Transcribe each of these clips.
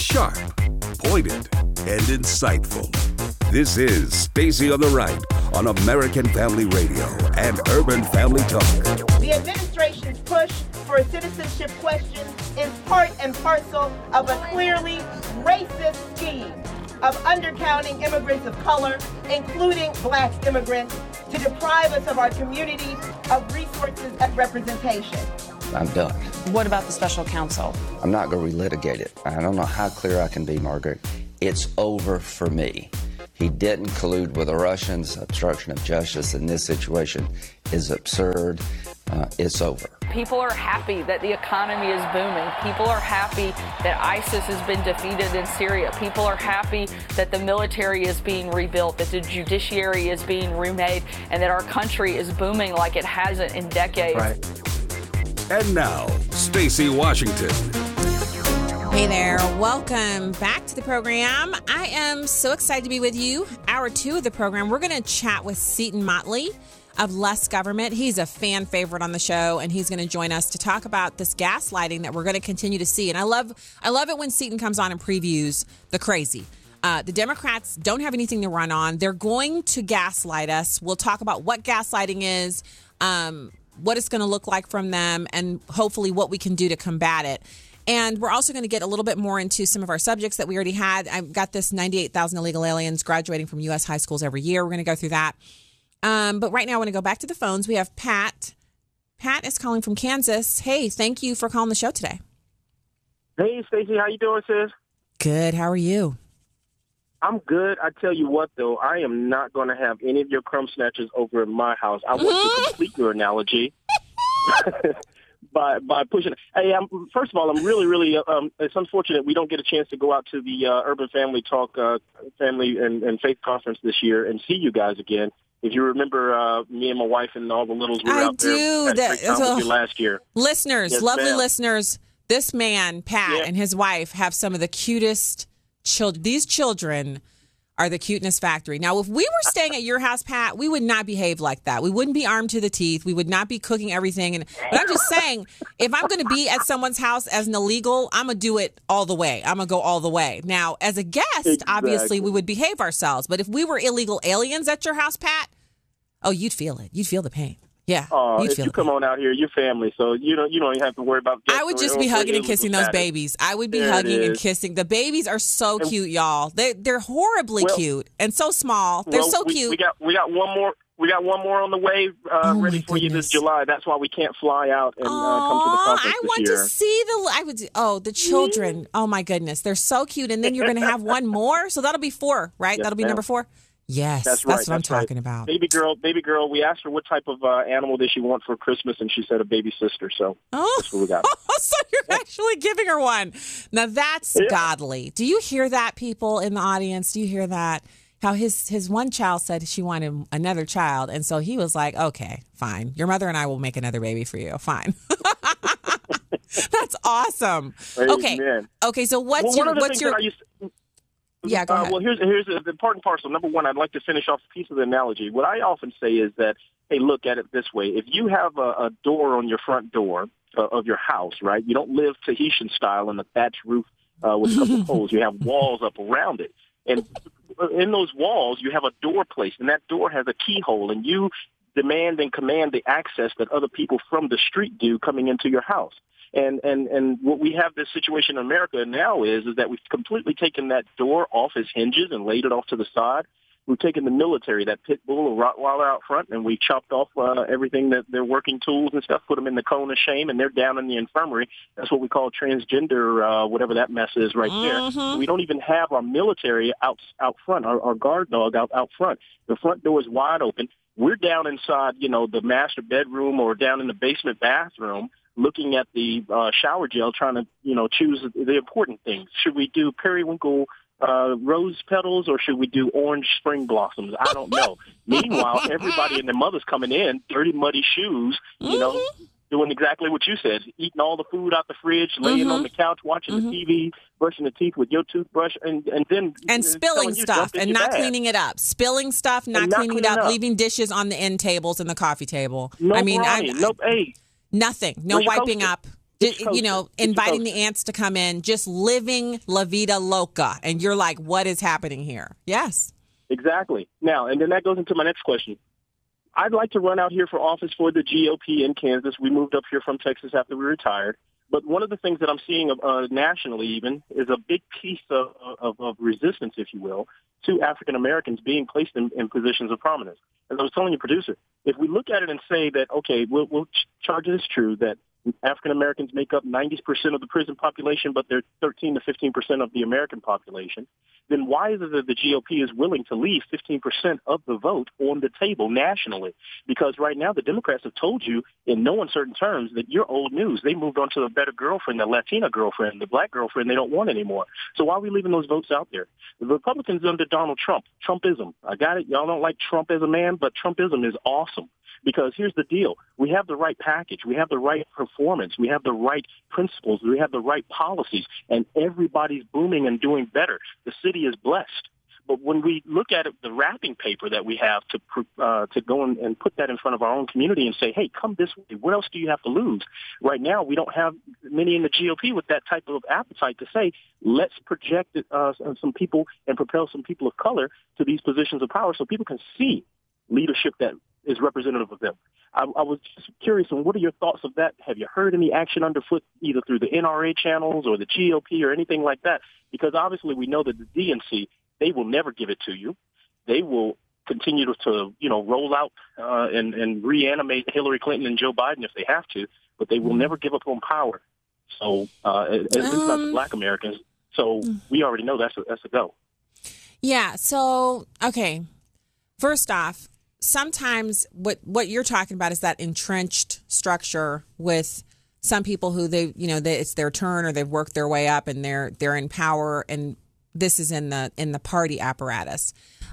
sharp, pointed, and insightful. This is Stacy on the Right on American Family Radio and Urban Family Talk. The administration's push for a citizenship question is part and parcel of a clearly racist scheme of undercounting immigrants of color, including black immigrants, to deprive us of our community of resources and representation. I'm done. What about the special counsel? I'm not going to relitigate it. I don't know how clear I can be, Margaret. It's over for me. He didn't collude with the Russians. Obstruction of justice in this situation is absurd. Uh, it's over. People are happy that the economy is booming. People are happy that ISIS has been defeated in Syria. People are happy that the military is being rebuilt, that the judiciary is being remade, and that our country is booming like it hasn't in decades. Right. And now, Stacy Washington. Hey there, welcome back to the program. I am so excited to be with you. Hour two of the program, we're going to chat with Seton Motley of Less Government. He's a fan favorite on the show, and he's going to join us to talk about this gaslighting that we're going to continue to see. And I love, I love it when Seton comes on and previews the crazy. Uh, the Democrats don't have anything to run on. They're going to gaslight us. We'll talk about what gaslighting is, um, what it's going to look like from them, and hopefully what we can do to combat it. And we're also going to get a little bit more into some of our subjects that we already had. I've got this 98,000 illegal aliens graduating from U.S. high schools every year. We're going to go through that. Um, but right now, I want to go back to the phones. We have Pat. Pat is calling from Kansas. Hey, thank you for calling the show today. Hey, Stacy, how you doing, sis? Good. How are you? I'm good. I tell you what, though, I am not going to have any of your crumb snatchers over in my house. I want to complete your analogy. by by pushing. Hey, I'm, first of all, I'm really, really. Um, it's unfortunate we don't get a chance to go out to the uh, Urban Family Talk, uh, Family and, and Faith Conference this year and see you guys again. If you remember, uh, me and my wife and all the littles were I out do. there. That- you last year. Listeners, Yes, lovely ma'am. listeners, this man, Pat, Yeah. and his wife have some of the cutest children. These children are the cuteness factory. Now, if we were staying at your house, Pat, we would not behave like that. We wouldn't be armed to the teeth. We would not be cooking everything. And but I'm just saying, if I'm going to be at someone's house as an illegal, I'm gonna do it all the way. I'm gonna go all the way. Now, as a guest, obviously, we would behave ourselves. But if we were illegal aliens at your house, Pat, oh, you'd feel it. You'd feel the pain. Yeah, Uh, if you come on out here, you're family, so you don't you don't even have to worry about. I would just be hugging and kissing those babies. I would be There hugging and kissing. The babies are so And- cute, y'all. They they're horribly Well- cute and so small. They're well, so we, cute. We got we got one more. We got one more on the way, uh, Oh, ready for you this. July. That's why we can't fly out and uh, come to the conference I want year. to see the. I would. Oh, the children. Oh my goodness, they're so cute. And then you're going to have one more, so that'll be four, right? Yes, that'll be ma'am. number four. Yes, That's right. That's what I'm right. talking about. Baby girl, baby girl. We asked her what type of uh, animal did she want for Christmas, and she said a baby sister. So Oh, that's what we got. so you're actually giving her one. Now that's Yeah. godly. Do you hear that, people in the audience? Do you hear that? How his his one child said she wanted another child, and so he was like, "Okay, fine. Your mother and I will make another baby for you. Fine." that's awesome. Okay, Amen. okay. So what's well, your one of the what's your that I used yeah? Go uh, ahead. Well, here's here's the part and parcel. Number one, I'd like to finish off a piece of the analogy. What I often say is that, hey, look at it this way: if you have a, a door on your front door uh, of your house, right? You don't live Tahitian style in a thatched roof uh, with a couple holes. You have walls up around it, and in those walls, you have a door placed, and that door has a keyhole, and you demand and command the access that other people from the street do coming into your house. And and and what we have this situation in America now is is that we've completely taken that door off its hinges and laid it off to the side. We've taken the military, that pit bull or Rottweiler out front, and we chopped off uh, everything that their working tools and stuff, put them in the cone of shame, and they're down in the infirmary. That's what we call transgender, uh, whatever that mess is right Mhm. there. We don't even have our military out out front, our, our guard dog out out front. The front door is wide open. We're down inside, you know, the master bedroom or down in the basement bathroom looking at the uh, shower gel, trying to, you know, choose the important things. Should we do periwinkle uh, rose petals or should we do orange spring blossoms? I don't know. Meanwhile, everybody and their mother's coming in, dirty, muddy shoes, you know, Mm-hmm. doing exactly what you said, eating all the food out the fridge, laying Mhm. on the couch, watching Mhm. the TV, brushing the teeth with your toothbrush, and and then and uh, spilling stuff and not bag." cleaning it up. Spilling stuff, not, not cleaning it cleaning up, it up. leaving dishes on the end tables and the coffee table. No I mean, I, brownie, no, hey, nothing. No wiping up. you know, inviting the ants to come in, just living la vida loca. And you're like, what is happening here? Yes. Exactly. Now, and then that goes into my next question. I'd like to run out here for office for the GOP in Kansas. We moved up here from Texas after we retired. But one of the things that I'm seeing uh, nationally even is a big piece of, of, of resistance, if you will, to African Americans being placed in, in positions of prominence. As I was telling your producer, if we look at it and say that, okay, we'll, we'll charge it as true that African Americans make up 90% of the prison population, but they're 13 to 15% of the American population, then why is it that the GOP is willing to leave 15% of the vote on the table nationally? Because right now the Democrats have told you in no uncertain terms that you're old news. They moved on to a better girlfriend, the Latina girlfriend, the black girlfriend they don't want anymore. So why are we leaving those votes out there? The Republicans under Donald Trump, Trumpism. I got it. Y'all don't like Trump as a man, but Trumpism is awesome. Because here's the deal. We have the right package. We have the right performance. We have the right principles. We have the right policies. And everybody's booming and doing better. The city is blessed. But when we look at it, the wrapping paper that we have to uh, to go and, and put that in front of our own community and say, hey, come this way. What else do you have to lose? Right now, we don't have many in the GOP with that type of appetite to say, let's project uh, some people and propel some people of color to these positions of power so people can see leadership that is representative of them. I, I was just curious on what are your thoughts of that? Have you heard any action underfoot either through the NRA channels or the GOP or anything like that? Because obviously we know that the DNC, they will never give it to you. They will continue to, to you know, roll out uh, and, and reanimate Hillary Clinton and Joe Biden if they have to, but they will never give up on power. So uh, at least um, not the um, black Americans. So we already know that's a, that's a go. Yeah. So, okay. First off, sometimes what what you're talking about is that entrenched structure with some people who they you know they, it's their turn or they've worked their way up and they're they're in power and this is in the in the party apparatus.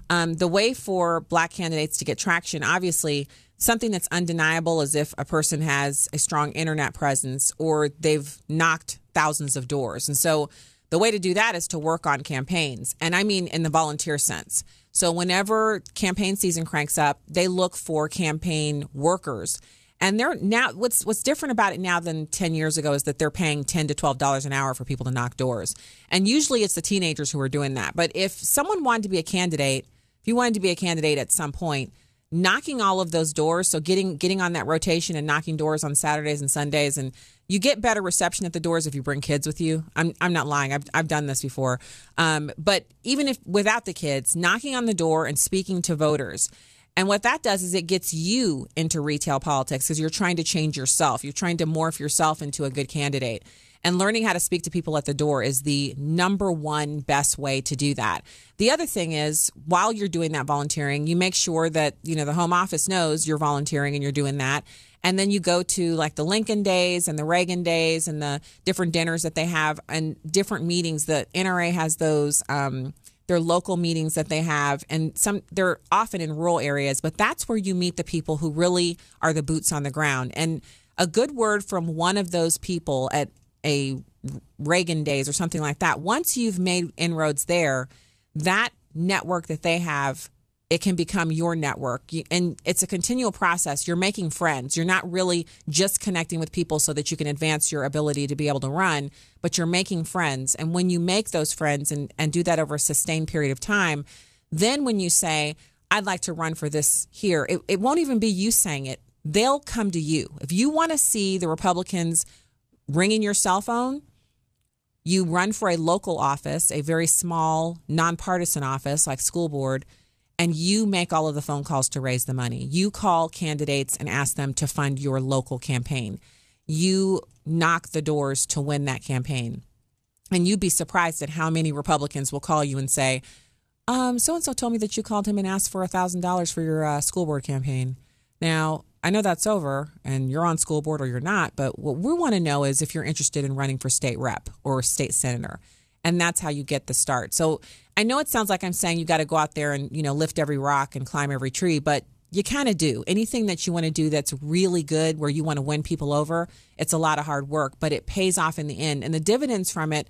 Um, the way for black candidates to get traction, obviously, something that's undeniable is if a person has a strong internet presence or they've knocked thousands of doors. And so the way to do that is to work on campaigns. And I mean in the volunteer sense. So whenever campaign season cranks up, they look for campaign workers. And they're now what's what's different about it now than 10 years ago is that they're paying 10 to 12 dollars an hour for people to knock doors. And usually it's the teenagers who are doing that. But if someone wanted to be a candidate, if you wanted to be a candidate at some point, knocking all of those doors, so getting getting on that rotation and knocking doors on Saturdays and Sundays and you get better reception at the doors if you bring kids with you. I'm, I'm not lying. I've, I've done this before. Um, but even if without the kids, knocking on the door and speaking to voters. And what that does is it gets you into retail politics because you're trying to change yourself. You're trying to morph yourself into a good candidate. And learning how to speak to people at the door is the number one best way to do that. The other thing is while you're doing that volunteering, you make sure that, you know, the home office knows you're volunteering and you're doing that and then you go to like the Lincoln days and the Reagan days and the different dinners that they have and different meetings. The NRA has those. Um, their local meetings that they have and some they're often in rural areas but that's where you meet the people who really are the boots on the ground and a good word from one of those people at a Reagan days or something like that once you've made inroads there that network that they have it can become your network. And it's a continual process. You're making friends. You're not really just connecting with people so that you can advance your ability to be able to run but you're making friends. And when you make those friends and, and do that over a sustained period of time then when you say i'd like to run for this here it, it won't even be you saying it. They'll come to you. If you want to see the republicans ringing your cell phone you run for a local office a very small nonpartisan office like school board and you make all of the phone calls to raise the money. You call candidates and ask them to fund your local campaign. You knock the doors to win that campaign. And you'd be surprised at how many Republicans will call you and say, um, so and so told me that you called him and asked for $1,000 for your uh, school board campaign. Now, I know that's over and you're on school board or you're not, but what we want to know is if you're interested in running for state rep or state senator. And that's how you get the start. So I know it sounds like I'm saying you got to go out there and, you know, lift every rock and climb every tree, but you kind of do. Anything that you want to do that's really good, where you want to win people over, it's a lot of hard work, but it pays off in the end. And the dividends from it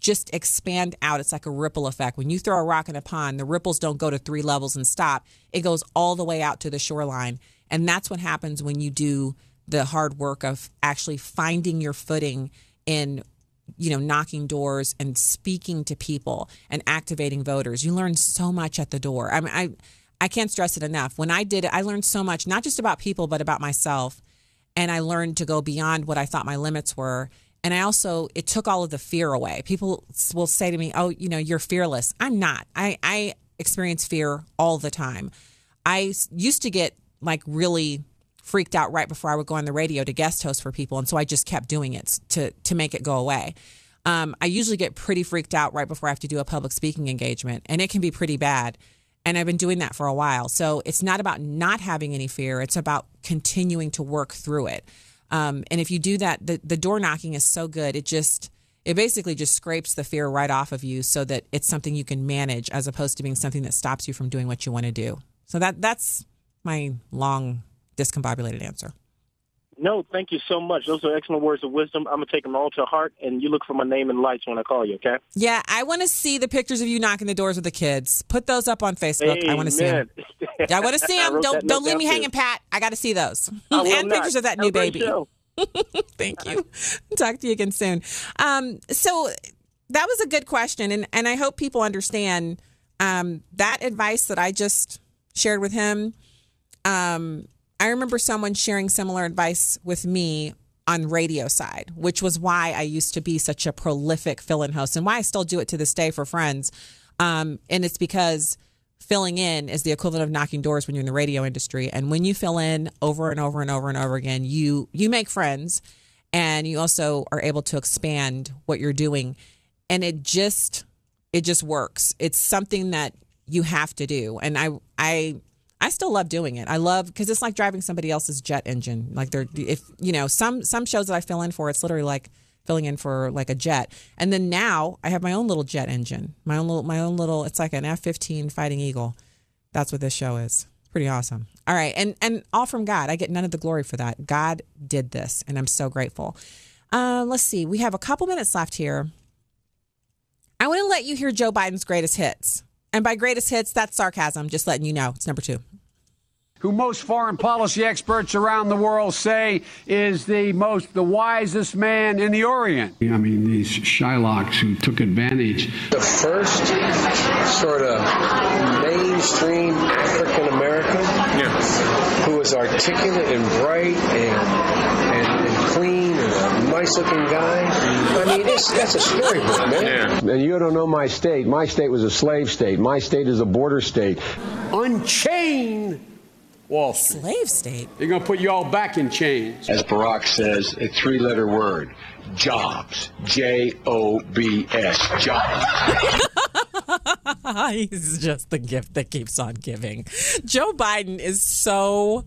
just expand out. It's like a ripple effect. When you throw a rock in a pond, the ripples don't go to three levels and stop, it goes all the way out to the shoreline. And that's what happens when you do the hard work of actually finding your footing in you know knocking doors and speaking to people and activating voters. You learn so much at the door. I mean i i can't stress it enough. When i did it i learned so much not just about people but about myself. And i learned to go beyond what i thought my limits were. And i also it took all of the fear away. People will say to me oh you know you're fearless. I'm not. I i experience fear all the time. I used to get like really freaked out right before I would go on the radio to guest host for people, and so I just kept doing it to to make it go away. Um, I usually get pretty freaked out right before I have to do a public speaking engagement, and it can be pretty bad. And I've been doing that for a while. So it's not about not having any fear; it's about continuing to work through it. Um, and if you do that, the the door knocking is so good; it just it basically just scrapes the fear right off of you, so that it's something you can manage, as opposed to being something that stops you from doing what you want to do. So that that's my long discombobulated answer. No, thank you so much. Those are excellent words of wisdom. I'm gonna take them all to heart, and you look for my name and lights when I call you. Okay? Yeah, I want to see the pictures of you knocking the doors with the kids. Put those up on Facebook. Amen. I want to see them. I want to see them. Don't don't leave me too. hanging, Pat. I got to see those and not. pictures of that Have new baby. Thank you. Talk to you again soon. Um, so that was a good question, and and I hope people understand um, that advice that I just shared with him. Um, I remember someone sharing similar advice with me on radio side, which was why I used to be such a prolific fill-in host, and why I still do it to this day for friends. Um, and it's because filling in is the equivalent of knocking doors when you're in the radio industry. And when you fill in over and over and over and over again, you you make friends, and you also are able to expand what you're doing. And it just it just works. It's something that you have to do, and I I I still love doing it. I love because it's like driving somebody else's jet engine. Like they're if you know some some shows that I fill in for, it's literally like filling in for like a jet. And then now I have my own little jet engine, my own little my own little. It's like an F fifteen Fighting Eagle. That's what this show is. Pretty awesome. All right, and and all from God. I get none of the glory for that. God did this, and I'm so grateful. Uh, let's see. We have a couple minutes left here. I want to let you hear Joe Biden's greatest hits. And by greatest hits, that's sarcasm. Just letting you know. It's number two. Who most foreign policy experts around the world say is the most the wisest man in the Orient. I mean, these Shylocks who took advantage. the first sort of mainstream African American who was articulate and bright and, and, and clean and a nice looking guy. I mean, it's, that's a storybook, man. Yeah. And you don't know my state. My state was a slave state. My state is a border state. Unchain Wall Street. Slave state. They're going to put you all back in chains. As Barack says, a three letter word jobs. J O B S. Jobs. He's just the gift that keeps on giving. Joe Biden is so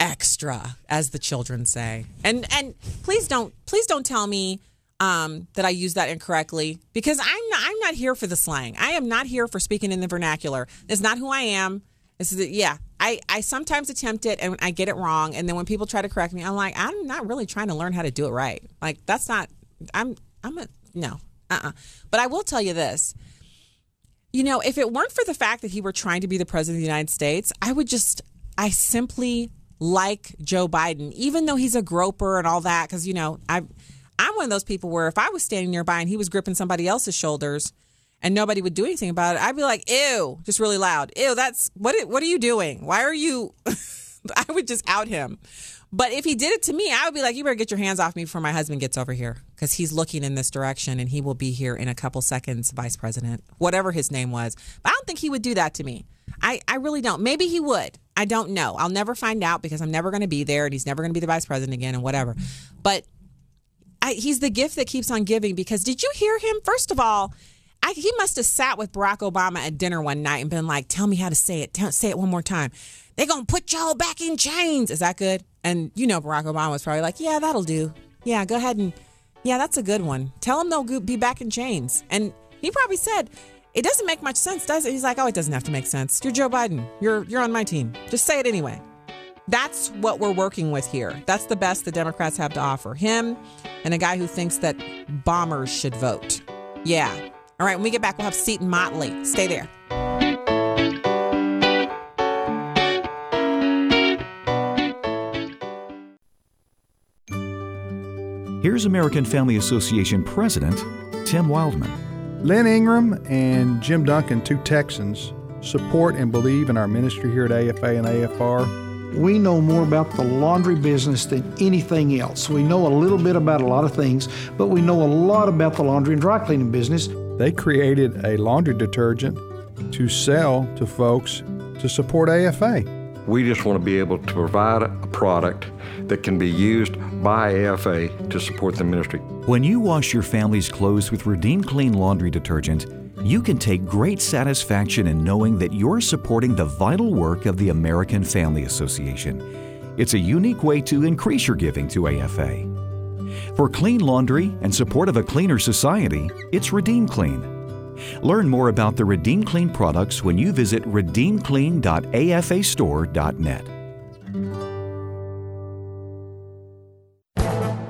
extra, as the children say. And and please don't please don't tell me um, that I use that incorrectly because I'm not I'm not here for the slang. I am not here for speaking in the vernacular. It's not who I am. This is yeah. I, I sometimes attempt it and I get it wrong. And then when people try to correct me, I'm like, I'm not really trying to learn how to do it right. Like that's not I'm I'm a no. Uh-uh. But I will tell you this. You know, if it weren't for the fact that he were trying to be the president of the United States, I would just, I simply like Joe Biden, even though he's a groper and all that. Because you know, I, I'm one of those people where if I was standing nearby and he was gripping somebody else's shoulders, and nobody would do anything about it, I'd be like, "Ew!" Just really loud. "Ew!" That's what? What are you doing? Why are you? I would just out him. But if he did it to me, I would be like, you better get your hands off me before my husband gets over here because he's looking in this direction and he will be here in a couple seconds, vice president, whatever his name was. But I don't think he would do that to me. I, I really don't. Maybe he would. I don't know. I'll never find out because I'm never going to be there and he's never going to be the vice president again and whatever. But I, he's the gift that keeps on giving because did you hear him? First of all, I, he must have sat with Barack Obama at dinner one night and been like, tell me how to say it. Tell, say it one more time. They're going to put y'all back in chains. Is that good? And you know, Barack Obama was probably like, yeah, that'll do. Yeah, go ahead and, yeah, that's a good one. Tell them they'll be back in chains. And he probably said, it doesn't make much sense, does it? He's like, oh, it doesn't have to make sense. You're Joe Biden. You're, you're on my team. Just say it anyway. That's what we're working with here. That's the best the Democrats have to offer. Him and a guy who thinks that bombers should vote. Yeah. All right, when we get back, we'll have Seton Motley. Stay there. Here's American Family Association President Tim Wildmon. Lynn Ingram and Jim Duncan, two Texans, support and believe in our ministry here at AFA and AFR. We know more about the laundry business than anything else. We know a little bit about a lot of things, but we know a lot about the laundry and dry cleaning business. They created a laundry detergent to sell to folks to support AFA. We just want to be able to provide a product that can be used by AFA to support the ministry. When you wash your family's clothes with Redeem Clean laundry detergent, you can take great satisfaction in knowing that you're supporting the vital work of the American Family Association. It's a unique way to increase your giving to AFA. For clean laundry and support of a cleaner society, it's Redeem Clean. Learn more about the Redeem Clean products when you visit redeemclean.afastore.net.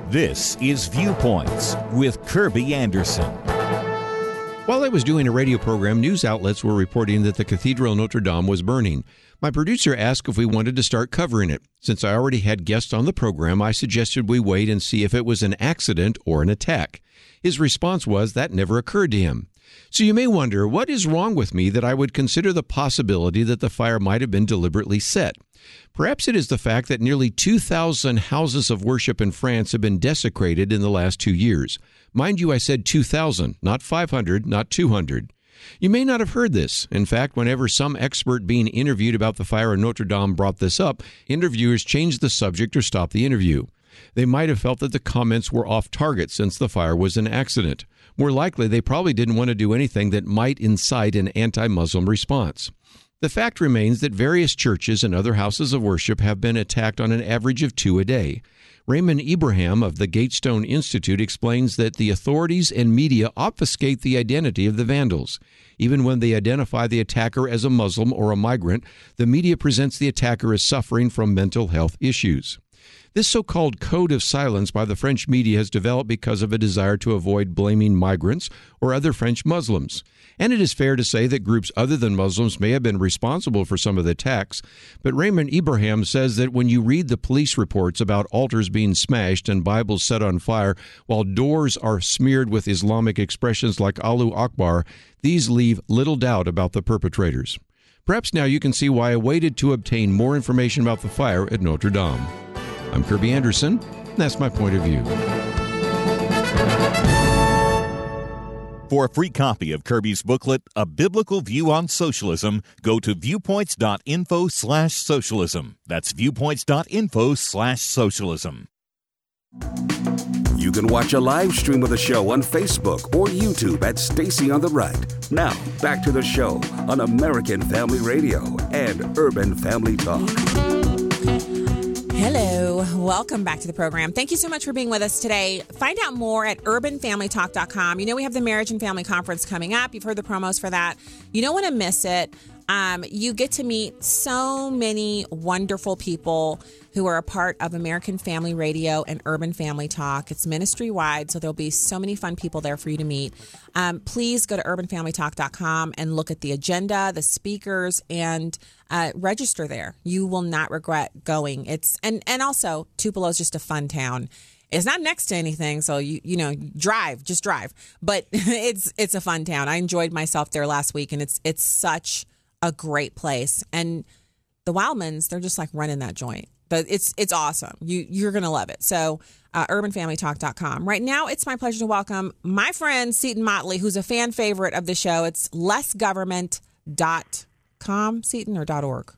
This is Viewpoints with Kirby Anderson. While I was doing a radio program, news outlets were reporting that the Cathedral Notre Dame was burning. My producer asked if we wanted to start covering it. Since I already had guests on the program, I suggested we wait and see if it was an accident or an attack. His response was that never occurred to him. So you may wonder what is wrong with me that I would consider the possibility that the fire might have been deliberately set. Perhaps it is the fact that nearly 2,000 houses of worship in France have been desecrated in the last two years. Mind you, I said 2,000, not 500, not 200. You may not have heard this. In fact, whenever some expert being interviewed about the fire in Notre Dame brought this up, interviewers changed the subject or stopped the interview. They might have felt that the comments were off target since the fire was an accident. More likely, they probably didn't want to do anything that might incite an anti Muslim response. The fact remains that various churches and other houses of worship have been attacked on an average of two a day. Raymond Ibrahim of the Gatestone Institute explains that the authorities and media obfuscate the identity of the vandals. Even when they identify the attacker as a Muslim or a migrant, the media presents the attacker as suffering from mental health issues. This so called code of silence by the French media has developed because of a desire to avoid blaming migrants or other French Muslims. And it is fair to say that groups other than Muslims may have been responsible for some of the attacks. But Raymond Ibrahim says that when you read the police reports about altars being smashed and Bibles set on fire, while doors are smeared with Islamic expressions like Allahu Akbar, these leave little doubt about the perpetrators. Perhaps now you can see why I waited to obtain more information about the fire at Notre Dame. I'm Kirby Anderson, and that's my point of view. For a free copy of Kirby's booklet, A Biblical View on Socialism, go to viewpoints.info slash socialism. That's viewpoints.info slash socialism. You can watch a live stream of the show on Facebook or YouTube at Stacy on the Right. Now, back to the show on American Family Radio and Urban Family Talk. Hello, welcome back to the program. Thank you so much for being with us today. Find out more at urbanfamilytalk.com. You know, we have the Marriage and Family Conference coming up. You've heard the promos for that. You don't want to miss it. Um, you get to meet so many wonderful people who are a part of American Family Radio and Urban Family Talk. It's ministry wide, so there'll be so many fun people there for you to meet. Um, please go to urbanfamilytalk.com and look at the agenda, the speakers, and uh, register there. You will not regret going. It's and and also Tupelo is just a fun town. It's not next to anything, so you you know drive, just drive. But it's it's a fun town. I enjoyed myself there last week, and it's it's such a great place. And the Wildmons, they're just like running that joint. But it's it's awesome. You you're gonna love it. So uh, urbanfamilytalk.com. Right now, it's my pleasure to welcome my friend Seton Motley, who's a fan favorite of the show. It's lessgovernment.com, Seton, or .org?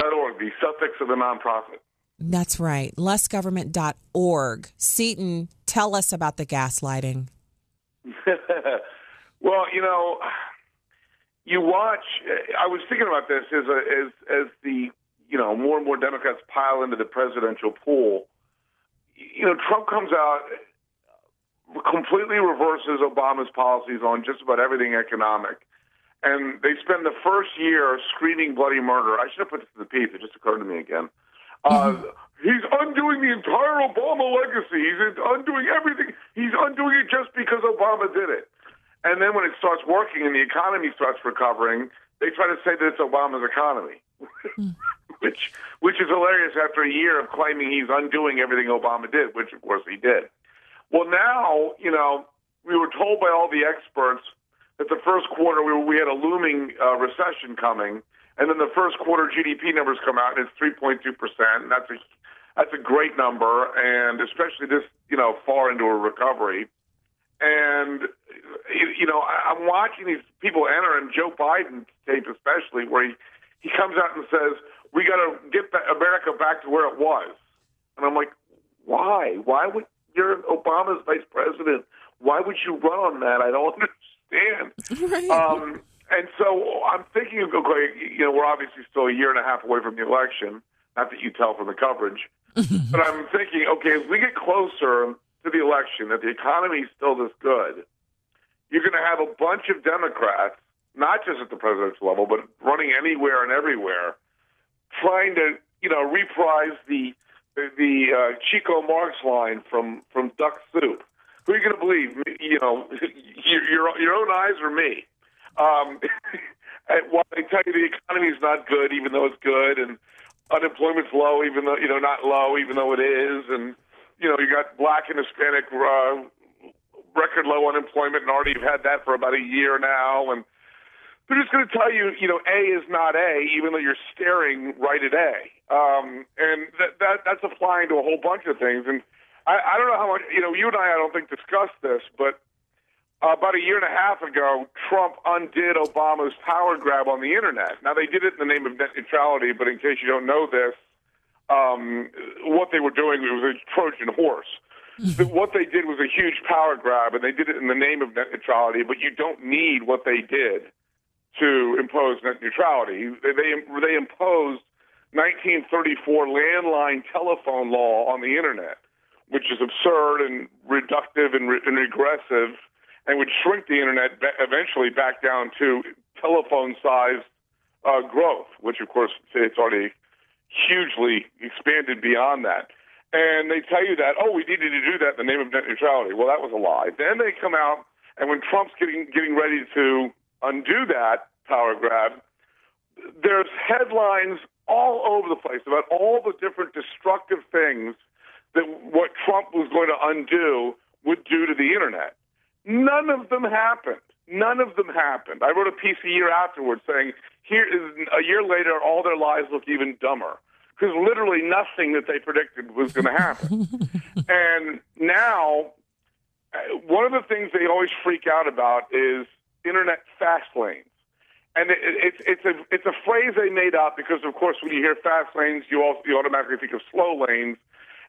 .org, the suffix of the nonprofit. That's right, lessgovernment.org. Seton, tell us about the gaslighting. well, you know, you watch. I was thinking about this as a, as as the you know more and more Democrats pile into the presidential pool. You know, Trump comes out completely reverses Obama's policies on just about everything economic. And they spend the first year screaming bloody murder. I should have put this in the piece. It just occurred to me again. Uh, he's undoing the entire Obama legacy. He's undoing everything. He's undoing it just because Obama did it. And then when it starts working and the economy starts recovering, they try to say that it's Obama's economy, which which is hilarious after a year of claiming he's undoing everything Obama did, which of course he did. Well, now, you know, we were told by all the experts that the first quarter we, we had a looming uh, recession coming, and then the first quarter GDP numbers come out and it's 3.2 percent. That's a that's a great number, and especially this you know far into a recovery. And you know, I'm watching these people enter, and Joe Biden tape especially, where he he comes out and says, "We got to get America back to where it was," and I'm like, "Why? Why would you're Obama's vice president? Why would you run on that? I don't understand." Right. Um, and so I'm thinking of okay, you know, we're obviously still a year and a half away from the election. Not that you tell from the coverage, but I'm thinking, okay, as we get closer to the election, that the economy is still this good, you're going to have a bunch of Democrats, not just at the presidential level, but running anywhere and everywhere, trying to, you know, reprise the the, uh, Chico Marx line from from Duck Soup. Who are you going to believe? You know, your your, your own eyes or me? Um, while they tell you the economy is not good, even though it's good, and unemployment's low, even though you know not low, even though it is, and you know you got black and Hispanic uh, record low unemployment, and already you've had that for about a year now, and they're just going to tell you, you know, A is not A, even though you're staring right at A, um, and that, that that's applying to a whole bunch of things. And I, I don't know how much, you know, you and I, I don't think discussed this, but about a year and a half ago, Trump undid Obama's power grab on the internet. Now they did it in the name of net neutrality, but in case you don't know this, um, what they were doing was a Trojan horse. what they did was a huge power grab, and they did it in the name of net neutrality. But you don't need what they did to impose net neutrality. They they, they imposed 1934 landline telephone law on the internet, which is absurd and reductive and, re- and regressive, and would shrink the internet ba- eventually back down to telephone-sized uh, growth, which of course it's already hugely expanded beyond that. And they tell you that, oh, we needed to do that in the name of net neutrality. Well, that was a lie. Then they come out, and when Trump's getting getting ready to undo that power grab, there's headlines all over the place about all the different destructive things that what Trump was going to undo would do to the internet. None of them happened. None of them happened. I wrote a piece a year afterwards saying, here is a year later, all their lies look even dumber because literally nothing that they predicted was going to happen. and now, one of the things they always freak out about is internet fast lanes. And it, it, it's it's a it's a phrase they made up because, of course, when you hear fast lanes, you also you automatically think of slow lanes.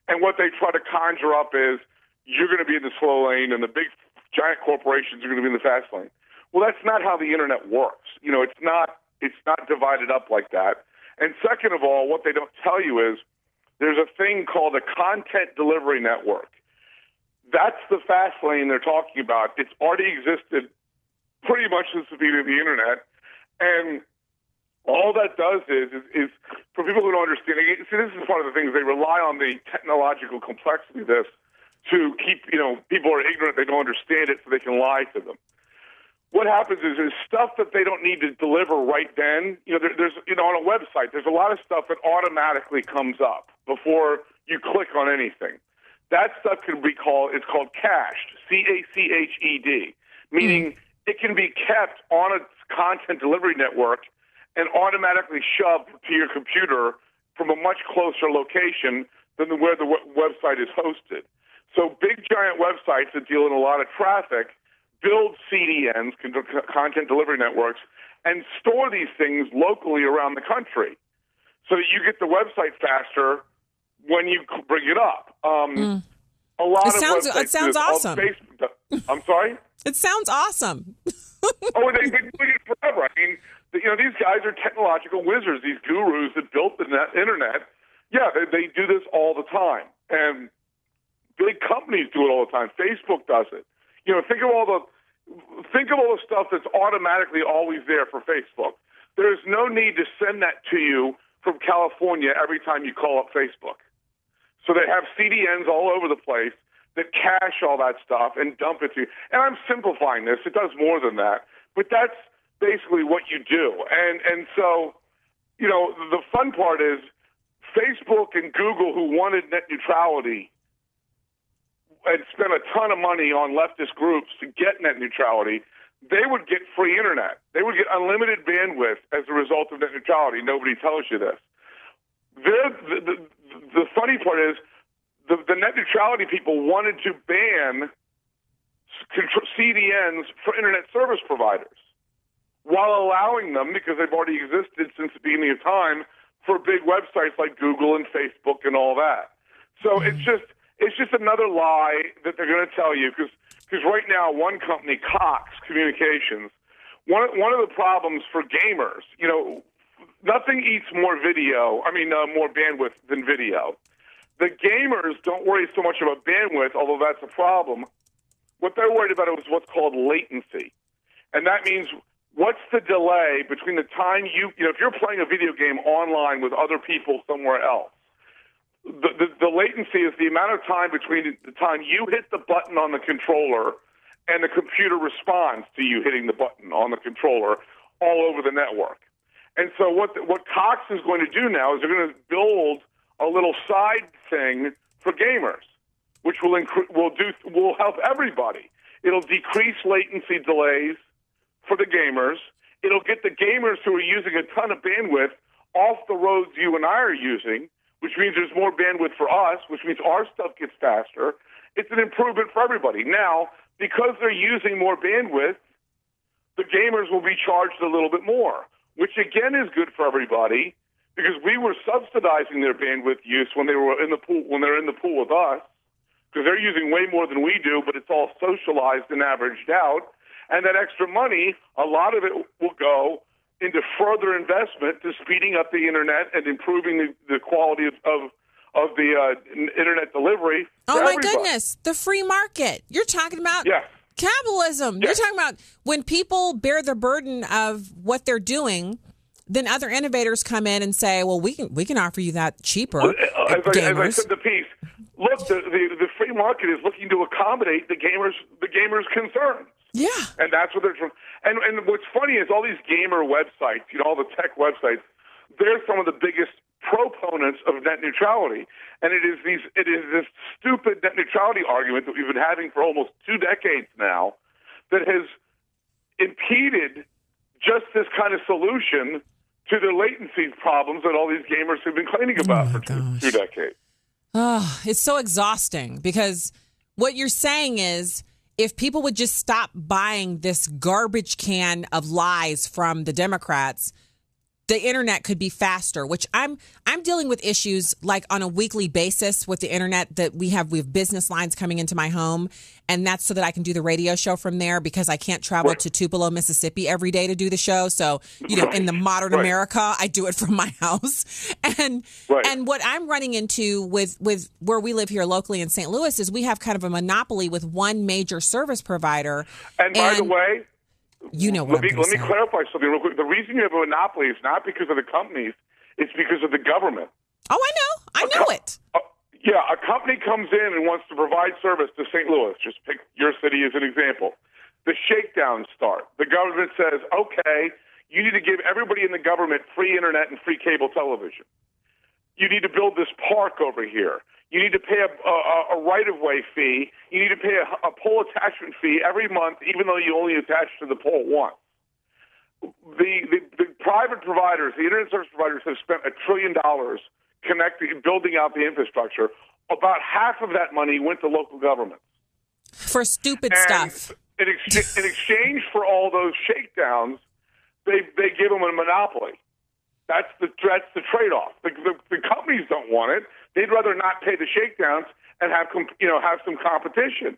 And what they try to conjure up is you're going to be in the slow lane, and the big giant corporations are going to be in the fast lane. Well, that's not how the internet works. You know, it's not it's not divided up like that. And second of all, what they don't tell you is there's a thing called a content delivery network. That's the fast lane they're talking about. It's already existed pretty much since the beginning of the internet. And all that does is, is, is for people who don't understand, see, this is part of the things they rely on the technological complexity of this to keep, you know, people are ignorant, they don't understand it, so they can lie to them. What happens is, there's stuff that they don't need to deliver right then. You know, there, there's, you know, on a website, there's a lot of stuff that automatically comes up before you click on anything. That stuff can be called, it's called cached, C A C H E D, meaning hmm. it can be kept on a content delivery network and automatically shoved to your computer from a much closer location than where the w- website is hosted. So big giant websites that deal in a lot of traffic build CDNs, content delivery networks, and store these things locally around the country so that you get the website faster when you bring it up. Um, Mm. A lot It of sounds- websites it sounds do this. All awesome. Facebook- I'm sorry. It sounds awesome. oh, they, they've been doing it forever. I mean, you know, these guys are technological wizards. These gurus that built the net, internet. Yeah, they, they do this all the time, and big companies do it all the time. Facebook does it. You know, think of all the think of all the stuff that's automatically always there for Facebook. There is no need to send that to you from California every time you call up Facebook. So they have CDNs all over the place that cache all that stuff and dump it to you. And I'm simplifying this. It does more than that. But that's basically what you do. And and so, you know, the fun part is Facebook and Google who wanted net neutrality and spent a ton of money on leftist groups to get net neutrality, they would get free internet. They would get unlimited bandwidth as a result of net neutrality. Nobody tells you this. The, the, the funny part is the, the net neutrality people wanted to ban CDNs for internet service providers while allowing them, because they've already existed since the beginning of time, for big websites like Google and Facebook and all that. So it's mm. just it's just another lie that they're going to tell you because because right now one company Cox Communications one one of the problems for gamers you know nothing eats more video I mean uh, more bandwidth than video. The gamers don't worry so much about bandwidth although that's a problem. What they're worried about is what's called latency. And that means what's the delay between the time you you know if you're playing a video game online with other people somewhere else the, the, the latency is the amount of time between the time you hit the button on the controller and the computer responds to you hitting the button on the controller all over the network. And so what the, what Cox is going to do now is they're going to build a little side thing for gamers, which will incre- will do will help everybody. It'll decrease latency delays for the gamers. It'll get the gamers who are using a ton of bandwidth off the roads you and I are using which means there's more bandwidth for us, which means our stuff gets faster. It's an improvement for everybody. Now, because they're using more bandwidth, the gamers will be charged a little bit more, which again is good for everybody because we were subsidizing their bandwidth use when they were in the pool when they're in the pool with us because they're using way more than we do, but it's all socialized and averaged out. And that extra money, a lot of it will go into further investment to speeding up the internet and improving the, the quality of, of of the uh, internet delivery. Oh my everybody. goodness, the free market. You're talking about yeah. capitalism. Yeah. You're talking about when people bear the burden of what they're doing. Then other innovators come in and say, "Well, we can we can offer you that cheaper." Well, uh, as, I, as I said, the piece. Look, the, the the free market is looking to accommodate the gamers the gamers' concerns. Yeah. And that's what they're trying. And and what's funny is all these gamer websites, you know, all the tech websites, they're some of the biggest proponents of net neutrality. And it is these it is this stupid net neutrality argument that we've been having for almost two decades now that has impeded just this kind of solution to the latency problems that all these gamers have been complaining about oh for two, two decades. Oh, it's so exhausting because what you're saying is if people would just stop buying this garbage can of lies from the Democrats, the internet could be faster which i'm i'm dealing with issues like on a weekly basis with the internet that we have we have business lines coming into my home and that's so that i can do the radio show from there because i can't travel Right. to tupelo mississippi every day to do the show. So you know in the modern Right. america i do it from my house. And and what i'm running into with with where we live here locally in st louis is we have kind of a monopoly with one major service provider. And by the way, you know what let me I'm let me say. clarify something real quick. The reason you have a monopoly is not because of the companies; it's because of the government. oh i know i know it Yeah, a company comes in and wants to provide service to St. Louis. Just pick your city as an example. The shakedowns start. The government says, "Okay, you need to give everybody in the government free internet and free cable television. You need to build this park over here. You need to pay a, a, a right-of-way fee. You need to pay a, a pole attachment fee every month, even though you only attach to the pole once." the, the, the private providers, the internet service providers, have spent a trillion dollars connecting, building out the infrastructure. About half of that money went to local governments. for stupid And stuff In, ex- in exchange for all those shakedowns, they they give them a monopoly. That's the that's the trade off. The, the, the companies don't want it. They'd rather not pay the shakedowns and have you know have some competition.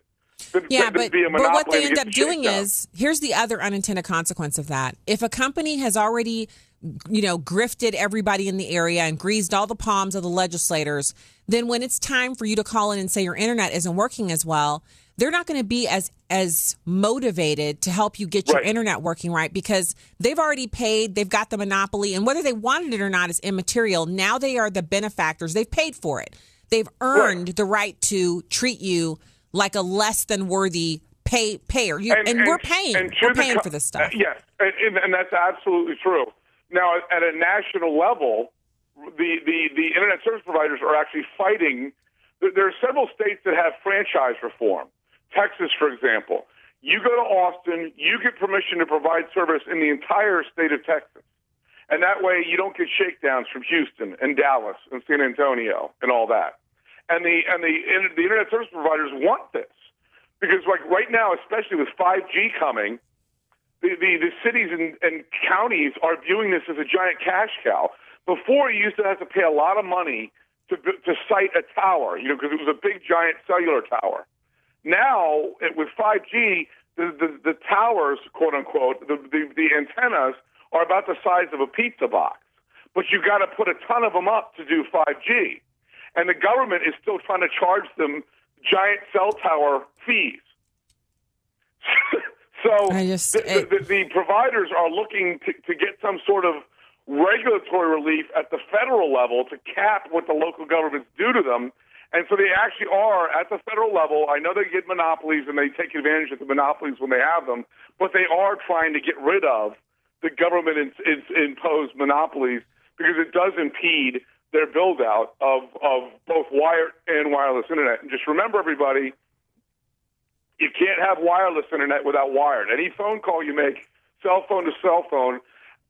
than- Yeah, than but, be a but what they end up the doing shakedown. is here's the other unintended consequence of that. If a company has already, you know, grifted everybody in the area and greased all the palms of the legislators, then when it's time for you to call in and say your internet isn't working as well, they're not going to be as as motivated to help you get your Right. internet working right because they've already paid, they've got the monopoly, and whether they wanted it or not is immaterial. Now they are the benefactors. They've paid for it. They've earned the right to treat you like a less than worthy pay payer. You, and, we're paying. and we're paying co- for this stuff. uh, yes, and, and, and that's absolutely true. Now, at a national level, the, the, the internet service providers are actually fighting there are several states that have franchise reform. Texas, for example. You go to Austin, you get permission to provide service in the entire state of Texas. And that way you don't get shakedowns from Houston and Dallas and San Antonio and all that. And the and the the internet service providers want this because like right now, especially with 5G coming, the the, the cities and, and counties are viewing this as a giant cash cow. Before you used to have to pay a lot of money to to site a tower, you know, because it was a big giant cellular tower. Now with 5G, the, the, the towers, quote unquote, the, the, the antennas are about the size of a pizza box, but you got to put a ton of them up to do 5G and the government is still trying to charge them giant cell tower fees. so just, the, the, the, providers are looking to, to get some sort of regulatory relief at the federal level to cap what the local governments do to them. And so they actually are at the federal level. I know they get monopolies and they take advantage of the monopolies when they have them, but they are trying to get rid of the government imposed monopolies because it does impede their build out of, of both wired and wireless internet. And just remember, everybody, you can't have wireless internet without wired. Any phone call you make, cell phone to cell phone,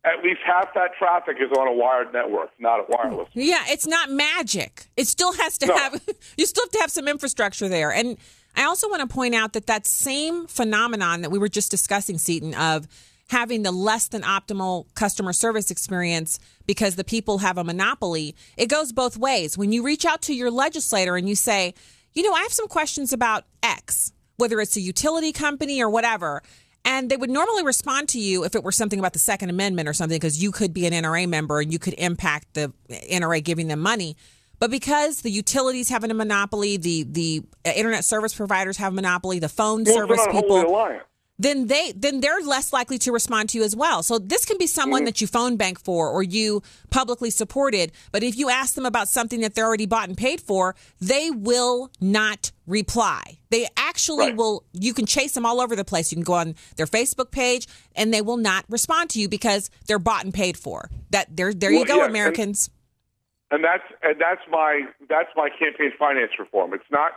at least half that traffic is on a wired network, not a wireless. Yeah, it's not magic. It still has to no. have, you still have to have some infrastructure there. And I also want to point out that that same phenomenon that we were just discussing, Seton, of having the less than optimal customer service experience because the people have a monopoly. It goes both ways. When you reach out to your legislator and you say, you know, I have some questions about X, whether it's a utility company or whatever, and they would normally respond to you if it were something about the Second Amendment or something, because you could be an NRA member and you could impact the NRA giving them money. But because the utilities have a monopoly, the the uh, internet service providers have a monopoly, the phone well, service people then they then they're less likely to respond to you as well. So this can be someone mm-hmm. that you phone bank for or you publicly supported, but if you ask them about something that they're already bought and paid for, they will not reply. They actually right. will you can chase them all over the place. You can go on their Facebook page and they will not respond to you because they're bought and paid for. That there there well, you go Americans. And, and that's and that's my that's my campaign finance reform. It's not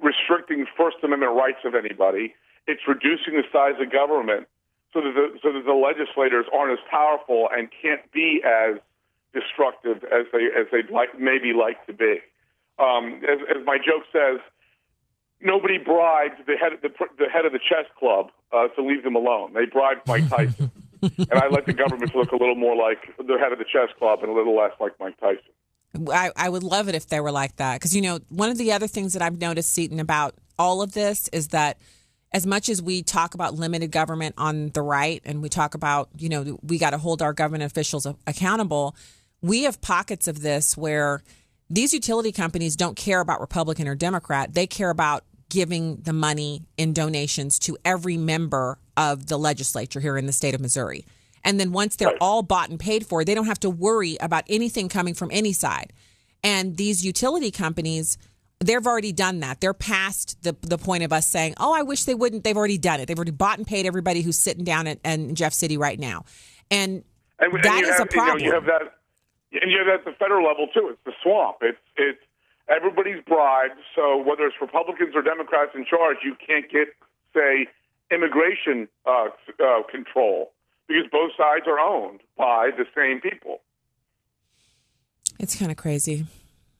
restricting First Amendment rights of anybody it's reducing the size of government so that the, so that the legislators aren't as powerful and can't be as destructive as they as they'd like maybe like to be. Um, as, as my joke says, nobody bribed the head of the, the head of the chess club uh, to leave them alone. They bribed Mike Tyson, and I let the government look a little more like the head of the chess club and a little less like Mike Tyson. I, I would love it if they were like that because you know one of the other things that I've noticed, Seton, about all of this is that as much as we talk about limited government on the right and we talk about, you know, we got to hold our government officials accountable, we have pockets of this where these utility companies don't care about Republican or Democrat. They care about giving the money in donations to every member of the legislature here in the state of Missouri. And then once they're all bought and paid for, they don't have to worry about anything coming from any side. And these utility companies, they've already done that. They're past the the point of us saying, "Oh, I wish they wouldn't." They've already done it. They've already bought and paid everybody who's sitting down at, in Jeff City right now, and, and that is have, a problem. You, know, you have that, and you have that at the federal level too. It's the swamp. It's it's everybody's bribed. So whether it's Republicans or Democrats in charge, you can't get say immigration uh, uh, control because both sides are owned by the same people. It's kind of crazy.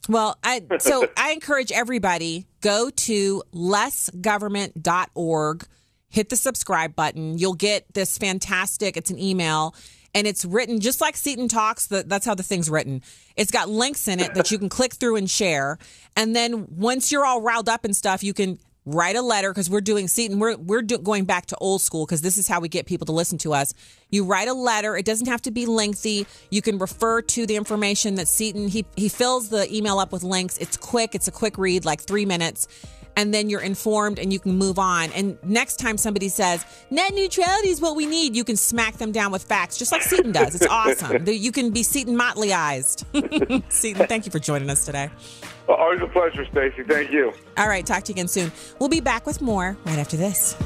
Well, I so I encourage everybody go to lessgovernment.org, hit the subscribe button. You'll get this fantastic. It's an email and it's written just like Seton Talks. That's how the thing's written. It's got links in it that you can click through and share. And then once you're all riled up and stuff, you can write a letter because we're doing Seton. We're we're do, going back to old school because this is how we get people to listen to us. You write a letter. It doesn't have to be lengthy. You can refer to the information that Seton he he fills the email up with links. It's quick. It's a quick read, like three minutes. And then you're informed and you can move on. And next time somebody says, net neutrality is what we need, you can smack them down with facts, just like Seton does. It's awesome. you can be Seton Motleyized. Seton, thank you for joining us today. Always a pleasure, Stacy. Thank you. All right. Talk to you again soon. We'll be back with more right after this.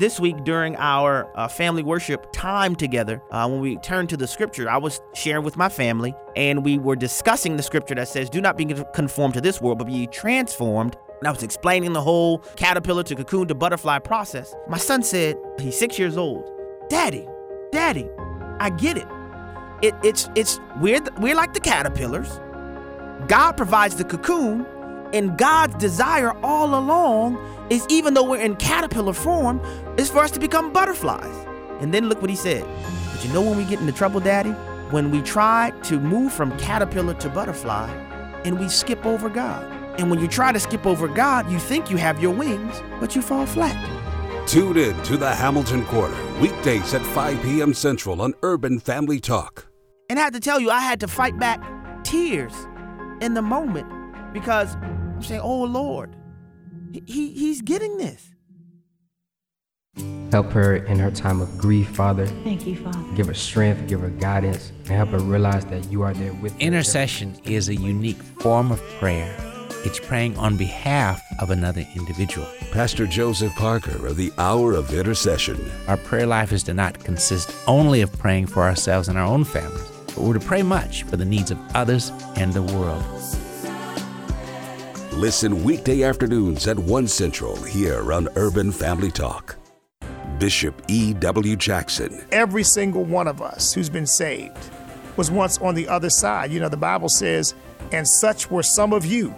this week during our uh, family worship time together, uh, when we turned to the scripture, I was sharing with my family and we were discussing the scripture that says, Do not be conformed to this world, but be transformed. And I was explaining the whole caterpillar to cocoon to butterfly process. My son said, He's six years old, Daddy, Daddy, I get it. it it's it's we're, we're like the caterpillars. God provides the cocoon, and God's desire all along is even though we're in caterpillar form, is for us to become butterflies. And then look what he said. But you know when we get into trouble, Daddy? When we try to move from caterpillar to butterfly and we skip over God. And when you try to skip over God, you think you have your wings, but you fall flat. Tune in to the Hamilton Corner, weekdays at 5 p.m. Central on Urban Family Talk. And I had to tell you, I had to fight back tears in the moment because I'm saying, oh Lord, he, he's getting this. Help her in her time of grief, Father. Thank you, Father. Give her strength, give her guidance, and help her realize that you are there with her. Intercession is a unique form of prayer. It's praying on behalf of another individual. Pastor Joseph Parker of the Hour of Intercession. Our prayer life is to not consist only of praying for ourselves and our own families, but we're to pray much for the needs of others and the world. Listen weekday afternoons at 1 Central here on Urban Family Talk. Bishop E.W. Jackson. Every single one of us who's been saved was once on the other side. You know, the Bible says, and such were some of you.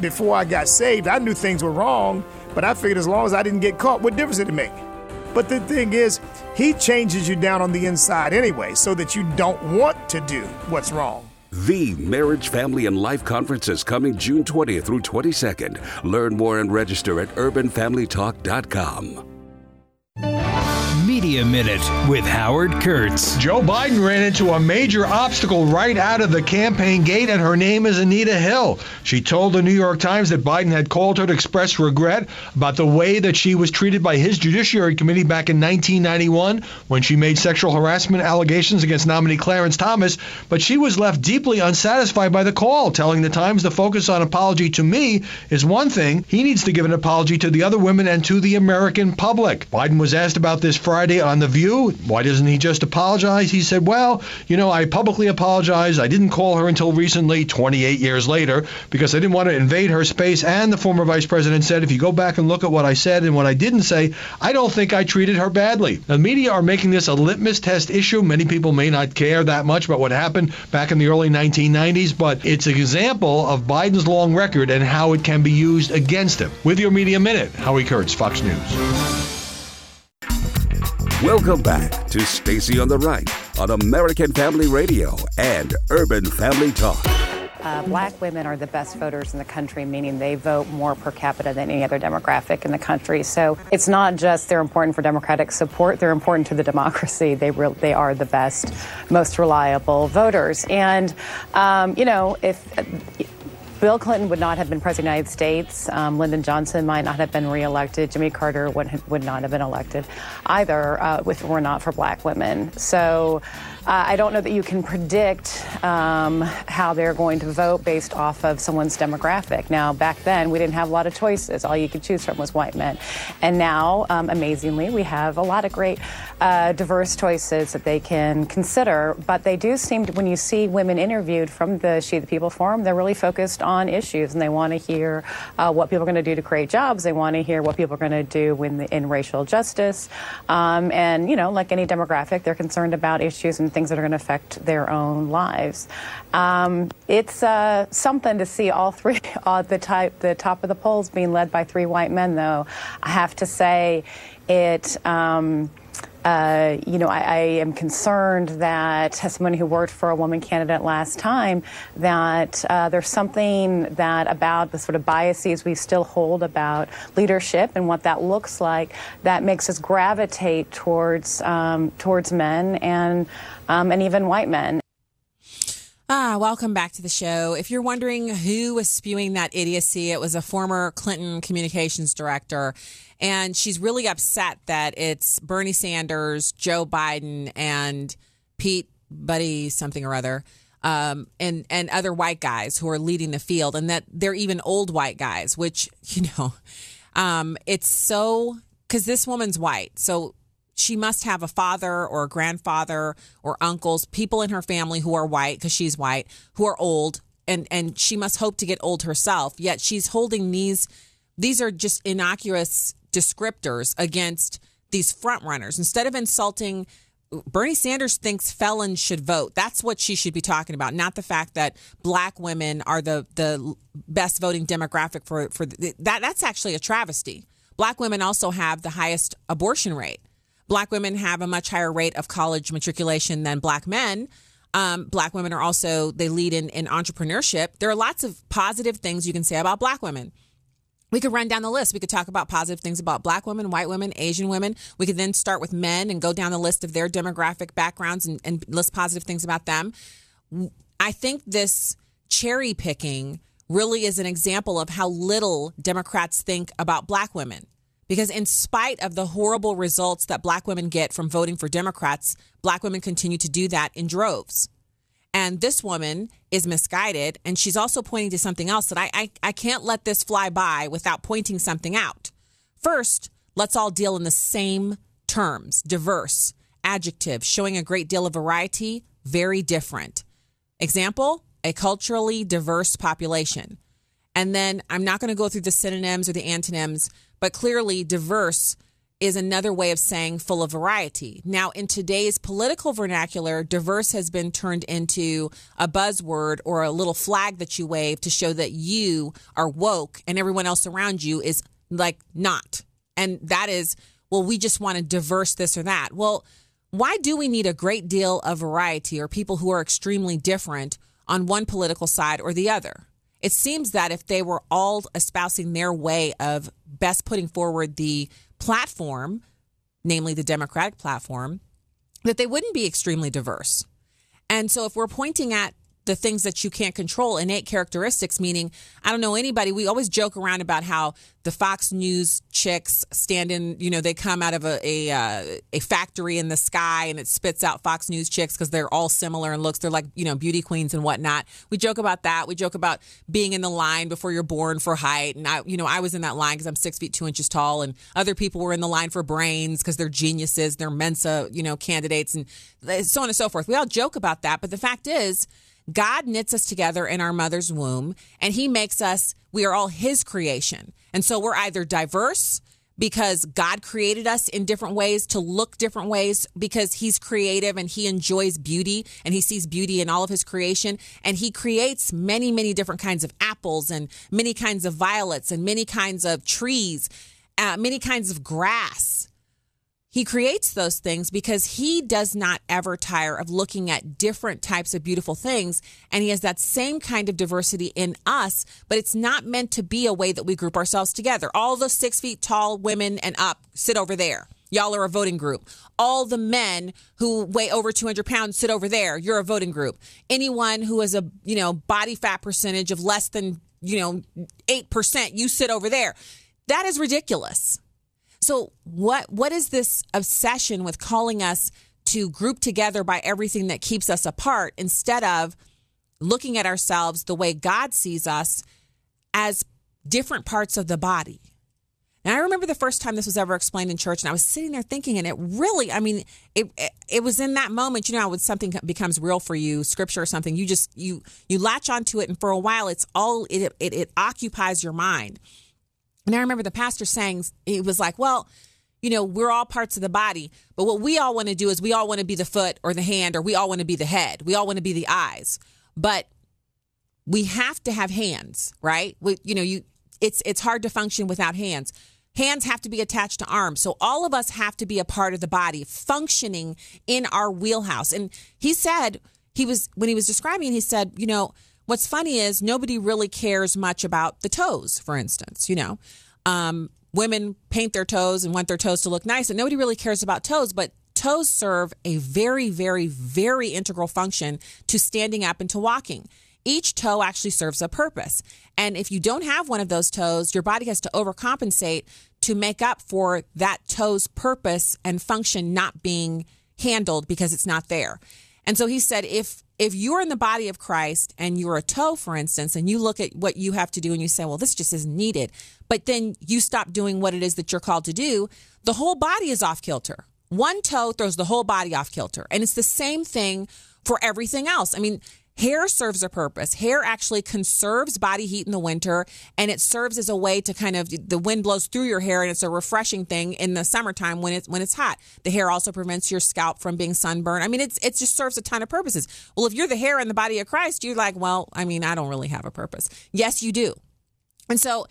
Before I got saved, I knew things were wrong, but I figured as long as I didn't get caught, what difference did it make? But the thing is, He changes you down on the inside anyway, so that you don't want to do what's wrong. The Marriage, Family, and Life Conference is coming June 20th through 22nd. Learn more and register at urbanfamilytalk.com. Media Minute with Howard Kurtz. Joe Biden ran into a major obstacle right out of the campaign gate, and her name is Anita Hill. She told the New York Times that Biden had called her to express regret about the way that she was treated by his Judiciary Committee back in 1991 when she made sexual harassment allegations against nominee Clarence Thomas, but she was left deeply unsatisfied by the call, telling the Times the focus on apology to me is one thing. He needs to give an apology to the other women and to the American public. Biden was asked about this Friday on The View. Why doesn't he just apologize? He said, Well, you know, I publicly apologized. I didn't call her until recently, 28 years later, because I didn't want to invade her space. And the former vice president said, If you go back and look at what I said and what I didn't say, I don't think I treated her badly. The media are making this a litmus test issue. Many people may not care that much about what happened back in the early 1990s, but it's an example of Biden's long record and how it can be used against him. With your Media Minute, Howie Kurtz, Fox News. Welcome back to Stacy on the Right on American Family Radio and Urban Family Talk. Uh, black women are the best voters in the country, meaning they vote more per capita than any other demographic in the country. So it's not just they're important for Democratic support; they're important to the democracy. They re- they are the best, most reliable voters. And um, you know, if Bill Clinton would not have been president of the United States. Um, Lyndon Johnson might not have been reelected. Jimmy Carter would, would not have been elected either uh, if it were not for black women. So uh, I don't know that you can predict um, how they're going to vote based off of someone's demographic. Now, back then, we didn't have a lot of choices. All you could choose from was white men. And now, um, amazingly, we have a lot of great uh, diverse choices that they can consider. But they do seem to, when you see women interviewed from the She the People Forum, they're really focused on issues and they want to hear uh, what people are going to do to create jobs. They want to hear what people are going to do in, the, in racial justice. Um, and, you know, like any demographic, they're concerned about issues and things that are going to affect their own lives. Um, it's uh, something to see all three, uh, the, type, the top of the polls being led by three white men, though. I have to say, it. Um, uh, you know, I, I, am concerned that, as someone who worked for a woman candidate last time, that uh, there's something that about the sort of biases we still hold about leadership and what that looks like that makes us gravitate towards um, towards men and um, and even white men. Ah, welcome back to the show. If you're wondering who was spewing that idiocy, it was a former Clinton communications director. And she's really upset that it's Bernie Sanders, Joe Biden, and Pete Buddy something or other, um, and and other white guys who are leading the field, and that they're even old white guys, which you know, um, it's so because this woman's white. So she must have a father or a grandfather or uncles, people in her family who are white because she's white, who are old, and and she must hope to get old herself. Yet she's holding these these are just innocuous descriptors against these front runners. Instead of insulting Bernie Sanders thinks felons should vote. That's what she should be talking about, not the fact that black women are the the best voting demographic for for the, that. That's actually a travesty. Black women also have the highest abortion rate. Black women have a much higher rate of college matriculation than black men. Um, black women are also they lead in, in entrepreneurship. There are lots of positive things you can say about black women. We could run down the list. We could talk about positive things about black women, white women, Asian women. We could then start with men and go down the list of their demographic backgrounds and, and list positive things about them. I think this cherry picking really is an example of how little Democrats think about black women. Because in spite of the horrible results that black women get from voting for Democrats, black women continue to do that in droves. And this woman is misguided. And she's also pointing to something else that I, I, I can't let this fly by without pointing something out. First, let's all deal in the same terms diverse, adjective, showing a great deal of variety, very different. Example, a culturally diverse population. And then I'm not going to go through the synonyms or the antonyms, but clearly diverse is another way of saying full of variety. Now, in today's political vernacular, diverse has been turned into a buzzword or a little flag that you wave to show that you are woke and everyone else around you is like not. And that is, well, we just want to diverse this or that. Well, why do we need a great deal of variety or people who are extremely different on one political side or the other? It seems that if they were all espousing their way of best putting forward the platform, namely the Democratic platform, that they wouldn't be extremely diverse. And so if we're pointing at the things that you can't control, innate characteristics, meaning I don't know anybody. We always joke around about how the Fox News chicks stand in, you know, they come out of a a, uh, a factory in the sky and it spits out Fox News chicks because they're all similar in looks. They're like, you know, beauty queens and whatnot. We joke about that. We joke about being in the line before you're born for height. And I, you know, I was in that line because I'm six feet two inches tall, and other people were in the line for brains because they're geniuses, they're Mensa, you know, candidates, and so on and so forth. We all joke about that, but the fact is God knits us together in our mother's womb and he makes us, we are all his creation. And so we're either diverse because God created us in different ways to look different ways because he's creative and he enjoys beauty and he sees beauty in all of his creation. And he creates many, many different kinds of apples and many kinds of violets and many kinds of trees, uh, many kinds of grass. He creates those things because he does not ever tire of looking at different types of beautiful things. And he has that same kind of diversity in us, but it's not meant to be a way that we group ourselves together. All the six feet tall women and up sit over there. Y'all are a voting group. All the men who weigh over 200 pounds sit over there. You're a voting group. Anyone who has a, you know, body fat percentage of less than, you know, 8%, you sit over there. That is ridiculous. So what what is this obsession with calling us to group together by everything that keeps us apart instead of looking at ourselves the way God sees us as different parts of the body? And I remember the first time this was ever explained in church, and I was sitting there thinking, and it really, I mean, it, it, it was in that moment, you know, when something becomes real for you, scripture or something, you just you you latch onto it, and for a while, it's all it it, it occupies your mind. And I remember the pastor saying, he was like, well, you know, we're all parts of the body, but what we all want to do is we all want to be the foot or the hand, or we all want to be the head. We all want to be the eyes. But we have to have hands, right? We, you know, you it's it's hard to function without hands. Hands have to be attached to arms. So all of us have to be a part of the body, functioning in our wheelhouse. And he said, he was when he was describing, he said, you know, What's funny is nobody really cares much about the toes, for instance. You know, um, women paint their toes and want their toes to look nice, and nobody really cares about toes, but toes serve a very, very, very integral function to standing up and to walking. Each toe actually serves a purpose. And if you don't have one of those toes, your body has to overcompensate to make up for that toe's purpose and function not being handled because it's not there. And so he said, if if you're in the body of Christ and you're a toe, for instance, and you look at what you have to do and you say, well, this just isn't needed, but then you stop doing what it is that you're called to do, the whole body is off kilter. One toe throws the whole body off kilter. And it's the same thing for everything else. I mean, Hair serves a purpose. Hair actually conserves body heat in the winter and it serves as a way to kind of the wind blows through your hair and it's a refreshing thing in the summertime when it's when it's hot. The hair also prevents your scalp from being sunburned. I mean it's it just serves a ton of purposes. Well, if you're the hair in the body of Christ, you're like, well, I mean, I don't really have a purpose. Yes, you do. And so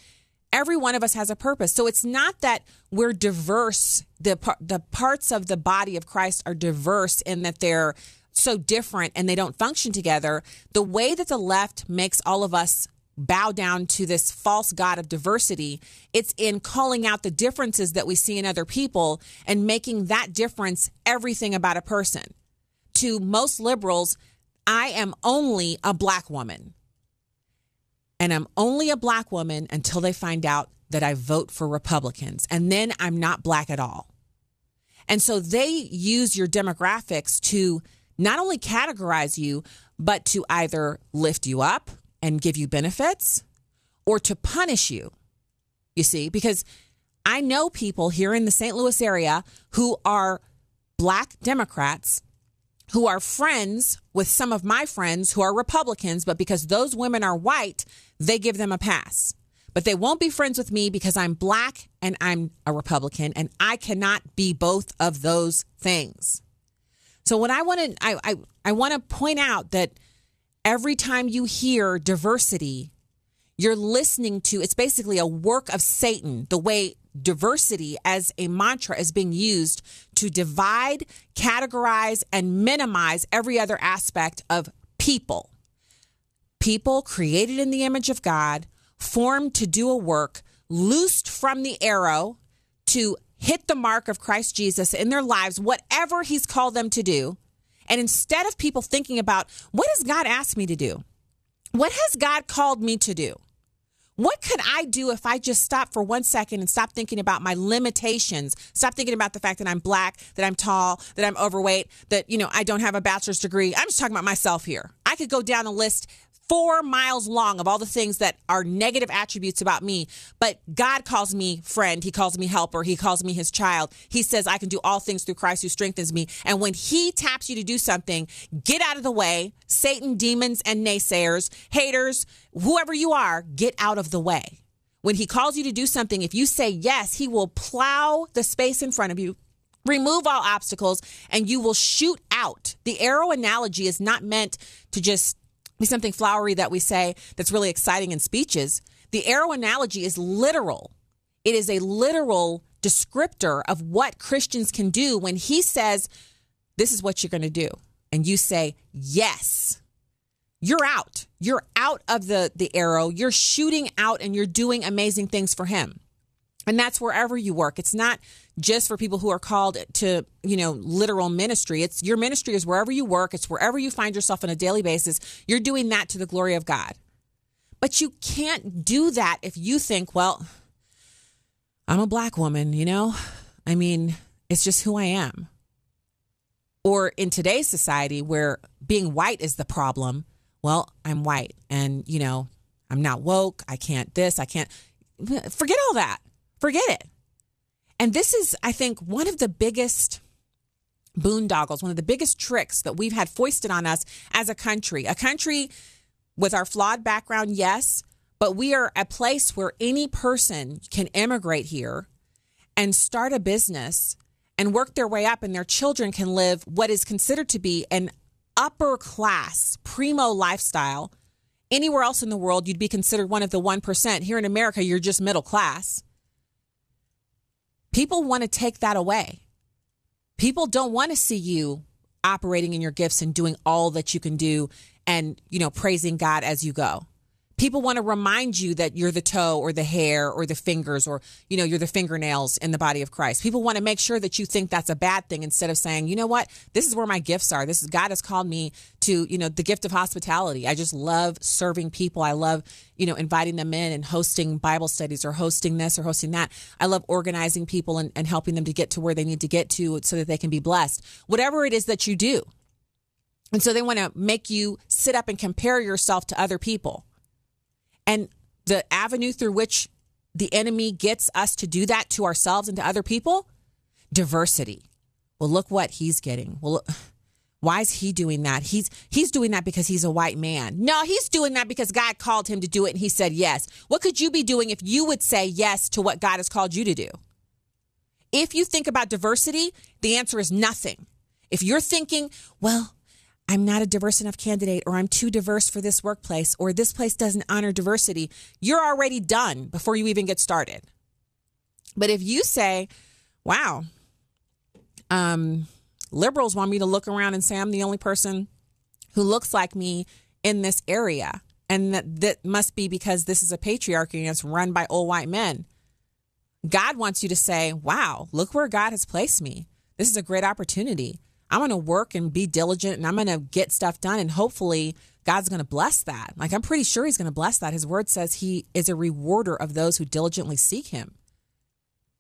every one of us has a purpose. So it's not that we're diverse. The the parts of the body of Christ are diverse in that they're so different and they don't function together, the way that the left makes all of us bow down to this false god of diversity, it's in calling out the differences that we see in other people and making that difference everything about a person. To most liberals, I am only a black woman. And I'm only a black woman until they find out that I vote for Republicans. And then I'm not black at all. And so they use your demographics to not only categorize you, but to either lift you up and give you benefits or to punish you. You see, because I know people here in the St. Louis area who are black Democrats who are friends with some of my friends who are Republicans, but because those women are white, they give them a pass. But they won't be friends with me because I'm black and I'm a Republican, and I cannot be both of those things. So what I want to I I, I want to point out that every time you hear diversity, you're listening to it's basically a work of Satan, the way diversity as a mantra is being used to divide, categorize, and minimize every other aspect of people. People created in the image of God, formed to do a work, loosed from the arrow to hit the mark of Christ Jesus in their lives, whatever He's called them to do. And instead of people thinking about, what has God asked me to do? What has God called me to do? What could I do if I just stop for one second and stop thinking about my limitations? Stop thinking about the fact that I'm black, that I'm tall, that I'm overweight, that, you know, I don't have a bachelor's degree. I'm just talking about myself here. I could go down a list four miles long of all the things that are negative attributes about me. But God calls me friend. He calls me helper. He calls me his child. He says, I can do all things through Christ who strengthens me. And when he taps you to do something, get out of the way. Satan, demons, and naysayers, haters, whoever you are, get out of the way. When he calls you to do something, if you say yes, he will plow the space in front of you, remove all obstacles, and you will shoot out. The arrow analogy is not meant to just be something flowery that we say that's really exciting in speeches. The arrow analogy is literal. It is a literal descriptor of what Christians can do when he says, This is what you're going to do. And you say, Yes. You're out. You're out of the, the arrow. You're shooting out and you're doing amazing things for him. And that's wherever you work. It's not just for people who are called to, you know, literal ministry. It's your ministry is wherever you work, it's wherever you find yourself on a daily basis. You're doing that to the glory of God. But you can't do that if you think, well, I'm a black woman, you know? I mean, it's just who I am. Or in today's society where being white is the problem, well, I'm white and, you know, I'm not woke. I can't this, I can't. Forget all that. Forget it. And this is, I think, one of the biggest boondoggles, one of the biggest tricks that we've had foisted on us as a country. A country with our flawed background, yes, but we are a place where any person can immigrate here and start a business and work their way up, and their children can live what is considered to be an upper class, primo lifestyle. Anywhere else in the world, you'd be considered one of the 1%. Here in America, you're just middle class. People want to take that away. People don't want to see you operating in your gifts and doing all that you can do and, you know, praising God as you go. People want to remind you that you're the toe or the hair or the fingers or, you know, you're the fingernails in the body of Christ. People want to make sure that you think that's a bad thing instead of saying, you know what, this is where my gifts are. This is God has called me to, you know, the gift of hospitality. I just love serving people. I love, you know, inviting them in and hosting Bible studies or hosting this or hosting that. I love organizing people and, and helping them to get to where they need to get to so that they can be blessed. Whatever it is that you do. And so they want to make you sit up and compare yourself to other people. And the avenue through which the enemy gets us to do that to ourselves and to other people diversity. Well, look what he's getting. Well, why is he doing that? He's he's doing that because he's a white man. No, he's doing that because God called him to do it and he said yes. What could you be doing if you would say yes to what God has called you to do? If you think about diversity, the answer is nothing. If you're thinking, well, I'm not a diverse enough candidate, or I'm too diverse for this workplace, or this place doesn't honor diversity, you're already done before you even get started. But if you say, wow, um, liberals want me to look around and say I'm the only person who looks like me in this area, and that, that must be because this is a patriarchy and it's run by old white men. God wants you to say, wow, look where God has placed me. This is a great opportunity. I'm going to work and be diligent and I'm going to get stuff done. And hopefully, God's going to bless that. Like, I'm pretty sure He's going to bless that. His word says He is a rewarder of those who diligently seek Him.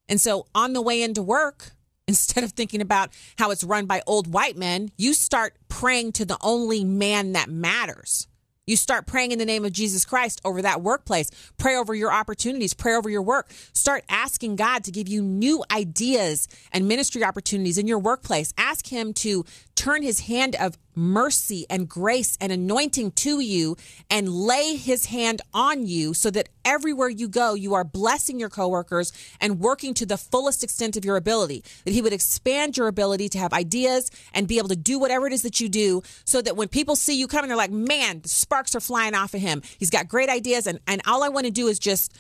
And so, on the way into work, instead of thinking about how it's run by old white men, you start praying to the only man that matters. You start praying in the name of Jesus Christ over that workplace. Pray over your opportunities. Pray over your work. Start asking God to give you new ideas and ministry opportunities in your workplace. Ask Him to turn His hand of mercy and grace and anointing to you and lay his hand on you so that everywhere you go, you are blessing your coworkers and working to the fullest extent of your ability. That he would expand your ability to have ideas and be able to do whatever it is that you do so that when people see you coming, they're like, man, the sparks are flying off of him. He's got great ideas. And, and all I want to do is just,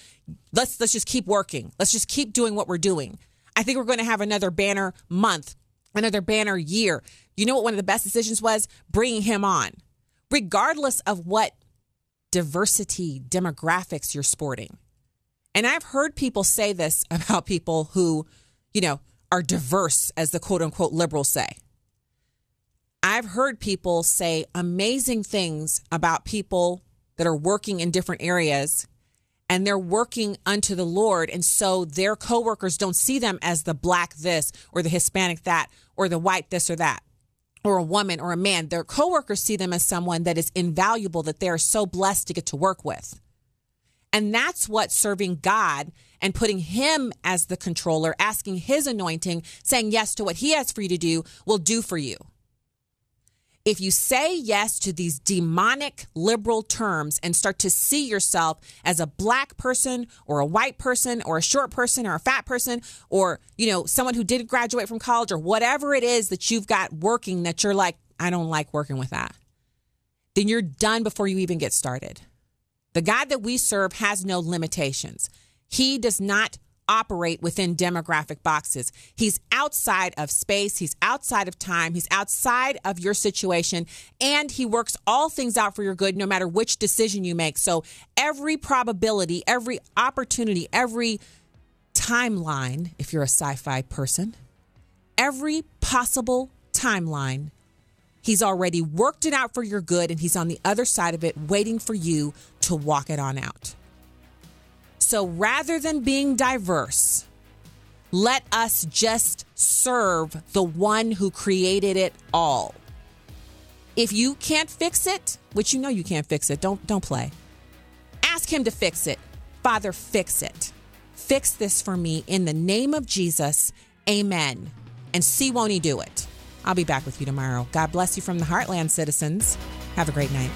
let's, let's just keep working. Let's just keep doing what we're doing. I think we're going to have another banner month, another banner year you know what one of the best decisions was? Bringing him on, regardless of what diversity demographics you're sporting. And I've heard people say this about people who, you know, are diverse, as the quote unquote liberals say. I've heard people say amazing things about people that are working in different areas and they're working unto the Lord. And so their coworkers don't see them as the black this or the Hispanic that or the white this or that or a woman or a man, their coworkers see them as someone that is invaluable that they're so blessed to get to work with. And that's what serving God and putting Him as the controller, asking His anointing, saying yes to what He has for you to do, will do for you if you say yes to these demonic liberal terms and start to see yourself as a black person or a white person or a short person or a fat person or you know someone who didn't graduate from college or whatever it is that you've got working that you're like I don't like working with that then you're done before you even get started. The God that we serve has no limitations. He does not operate within demographic boxes. He's outside of space, he's outside of time, he's outside of your situation, and he works all things out for your good no matter which decision you make. So every probability, every opportunity, every timeline, if you're a sci fi person, every possible timeline. He's already worked it out for your good, and he's on the other side of it, waiting for you to walk it on out. So rather than being diverse, let us just serve the one who created it all. If you can't fix it, which you know you can't fix it, don't don't play. Ask him to fix it. Father, fix it. Fix this for me in the name of Jesus. Amen. And see won't he do it. I'll be back with you tomorrow. God bless you from the Heartland citizens. Have a great night.